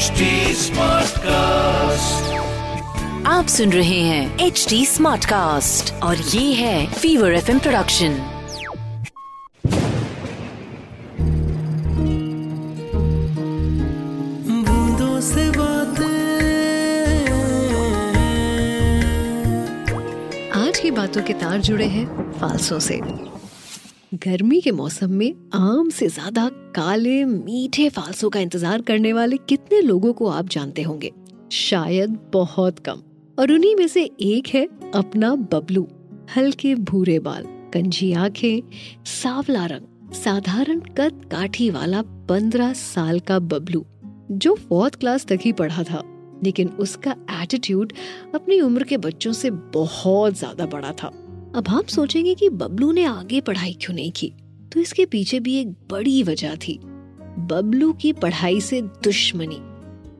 HD Smartcast. आप सुन रहे हैं एच डी स्मार्ट कास्ट और ये है फीवर एफ़ प्रोडक्शन बूंदों से आज की बातों के तार जुड़े हैं फालसों से। गर्मी के मौसम में आम से ज़्यादा काले, मीठे फालसों का इंतज़ार करने वाले कितने लोगों को आप जानते होंगे? शायद बहुत कम। और उन्हीं में से एक है अपना बबलू। हल्के भूरे बाल कंजी आँखें, सावला रंग, साधारण कद काठी वाला पंद्रह साल का बबलू, जो फोर्थ क्लास तक ही पढ़ा था। लेकिन उसका एटीट्यूड अपनी उम्र के बच्चों से बहुत ज़्यादा बड़ा था। अब आप सोचेंगे कि बबलू ने आगे पढ़ाई क्यों नहीं की? तो इसके पीछे भी एक बड़ी वजह थी। बबलू की पढ़ाई से दुश्मनी।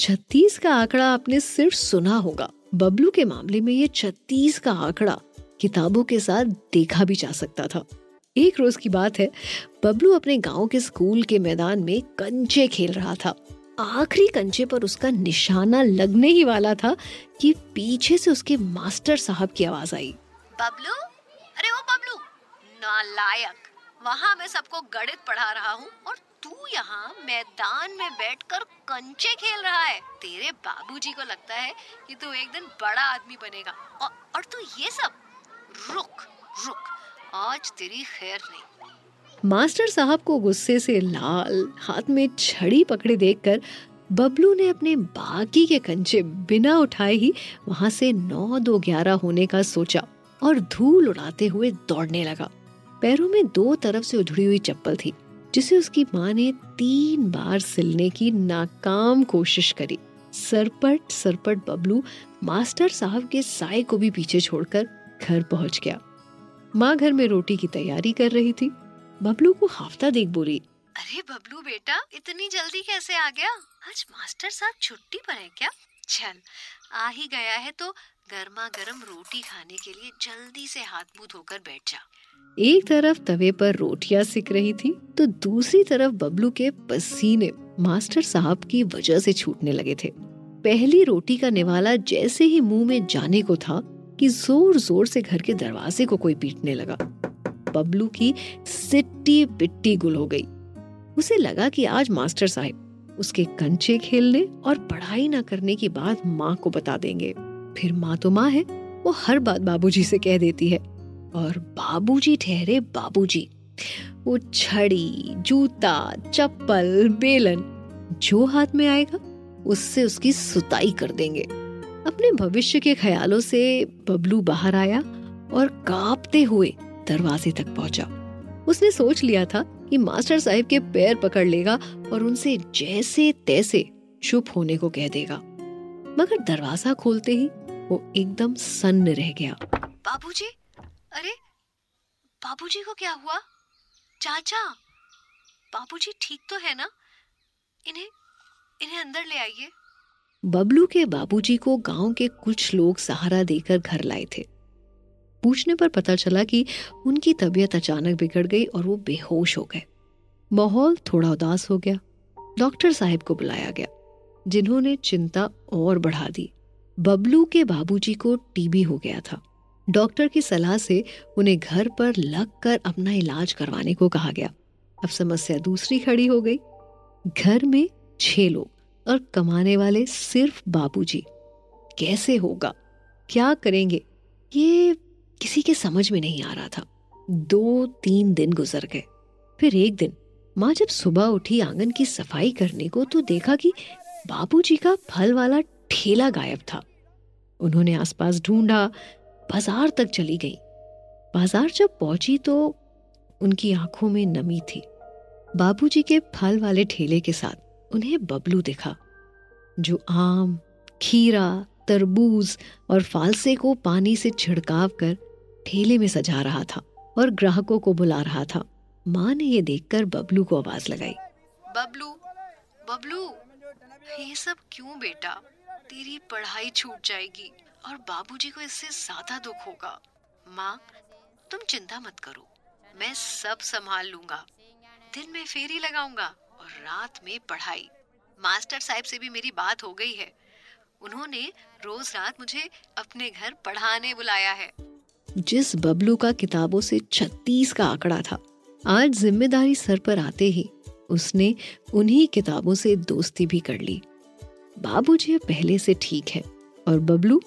छत्तीस का आंकड़ा आपने सिर्फ़ सुना होगा। बबलू के मामले में ये छत्तीस का आंकड़ा किताबों के साथ देखा भी जा सकता था। एक रोज की बात है, बबलू अपने गाँव के स्कूल के मैदान में कंचे खेल रहा था। आखिरी कंचे पर उसका निशाना लगने ही वाला था कि पीछे से उसके मास्टर साहब की आवाज़ आई। बबलू? बबलू नालायक। वहाँ मैं सबको गणित पढ़ा रहा हूँ और तू यहाँ मैदान में बैठकर कंचे खेल रहा है। तेरे बाबूजी को लगता है कि तू एक दिन बड़ा आदमी बनेगा। और, और तू ये सब रुक रुक। आज तेरी खैर नहीं। मास्टर साहब को गुस्से से लाल हाथ में छड़ी पकड़े देखकर बबलू ने अपने बाकी के कंचे बिना उठाए ही वहाँ से नौ दो ग्यारह होने का सोचा। और धूल उड़ाते हुए दौड़ने लगा। पैरों में दो तरफ़ से उधड़ी हुई चप्पल थी, जिसे उसकी माँ ने तीन बार सिलने की नाकाम कोशिश करी। सरपट सरपट बबलू, मास्टर साहब के साय को भी पीछे छोड़कर घर पहुँच गया। माँ घर में रोटी की तैयारी कर रही थी। बबलू को हाफ्ता देख बोली, अरे बबलू बेटा, इतनी जल्दी कैसे आ गया? आज मास्टर साहब छुट्टी पर है क्या? चल, आ ही गया है तो गर्मा गर्म रोटी खाने के लिए जल्दी से हाथ मुँह धोकर बैठ जा। एक तरफ़ तवे पर रोटियाँ सिक रही थी तो दूसरी तरफ़ बबलू के पसीने मास्टर साहब की वजह से छूटने लगे थे। पहली रोटी का निवाला जैसे ही मुँह में जाने को था कि ज़ोर ज़ोर से घर के दरवाजे को कोई पीटने लगा। बबलू की सिट्टी पिट्टी गुल हो गई। उसे लगा कि आज मास्टर साहब उसके कंचे खेलने और पढ़ाई ना करने की बात माँ को बता देंगे। फिर माँ तो माँ है, वो हर बात बाबूजी से कह देती है। और बाबूजी ठहरे बाबूजी। वो छड़ी, जूता, चप्पल, बेलन, जो हाथ में आएगा, उससे उसकी सुताई कर देंगे। अपने भविष्य के ख्यालों से बबलू बाहर आया और कांपते हुए दरवाजे तक पहुँचा। उसने सोच लिया था कि मास्टर साहब के पैर पकड़ लेगा और उनसे जैसे तैसे चुप होने को कह देगा। मगर दरवाज़ा खोलते ही वो एकदम सन्न रह गया। बाबूजी? अरे बाबूजी को क्या हुआ? चाचा बाबूजी ठीक तो है ना? इन्हें इन्हें अंदर ले आइए। बबलू के बाबूजी को गाँव के कुछ लोग सहारा देकर घर लाए थे। पूछने पर पता चला कि उनकी तबीयत अचानक बिगड़ गई और वो बेहोश हो गए। माहौल थोड़ा उदास हो गया। डॉक्टर साहब को बुलाया गया जिन्होंने चिंता और बढ़ा दी। बबलू के बाबूजी को टीबी हो गया था। डॉक्टर की सलाह से उन्हें घर पर लग कर अपना इलाज करवाने को कहा गया। अब समस्या दूसरी खड़ी हो गई। घर में छह लोग और कमाने वाले सिर्फ़ बाबूजी। कैसे होगा? क्या करेंगे? ये किसी के समझ में नहीं आ रहा था। दो तीन दिन गुजर गए। फिर एक दिन माँ जब सुबह उठी आँगन की सफ़ाई करने को तो देखा कि बाबूजी का फल वाला ठेला गायब था। उन्होंने आसपास ढूंढा, बाज़ार तक चली गई। बाज़ार जब पहुँची तो उनकी आँखों में नमी थी। बाबूजी के फल वाले ठेले के साथ उन्हें बबलू दिखा, जो आम, खीरा, तरबूज और फालसे को पानी से छिड़काव कर ठेले में सजा रहा था और ग्राहकों को बुला रहा था। माँ ने ये देखकर बबलू को आवाज़ लगाई, बबलू बबलू, ये सब क्यों बेटा? तेरी पढ़ाई छूट जाएगी और बाबूजी को इससे ज़्यादा दुख होगा। माँ, तुम चिंता मत करो। मैं सब संभाल लूँगा। दिन में फेरी लगाऊँगा और रात में पढ़ाई। मास्टर साहब से भी मेरी बात हो गई है। उन्होंने रोज रात मुझे अपने घर पढ़ाने बुलाया है। जिस बबलू का किताबों से छत्तीस का आंकड़ा था, आज ज़िम्मेदारी सर पर आते ही उसने उन्हीं किताबों से दोस्ती भी कर ली। बाबूजी अब पहले से ठीक है और बबलू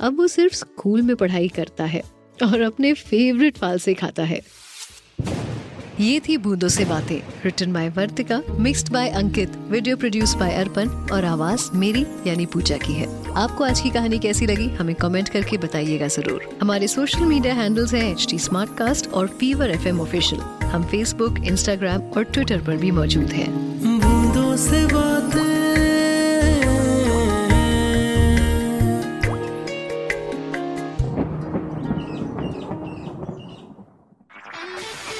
अब वो सिर्फ़ स्कूल में पढ़ाई करता है और अपने फेवरेट फाल से खाता है। ये थी बूंदों से बातें return by Vartika mixed by Ankit video produce by Arpan और आवाज़ मेरी, यानी पूजा की है। आपको आज की कहानी कैसी लगी, हमें कमेंट करके बताइएगा ज़रूर। हमारे सोशल मीडिया हैंडल्स हैं एच टी और फीवर एफएम ऑफिशियल हम फेसबुक इंस्टाग्राम और ट्विटर पर भी मौजूद हैं। बूंदों से बातें।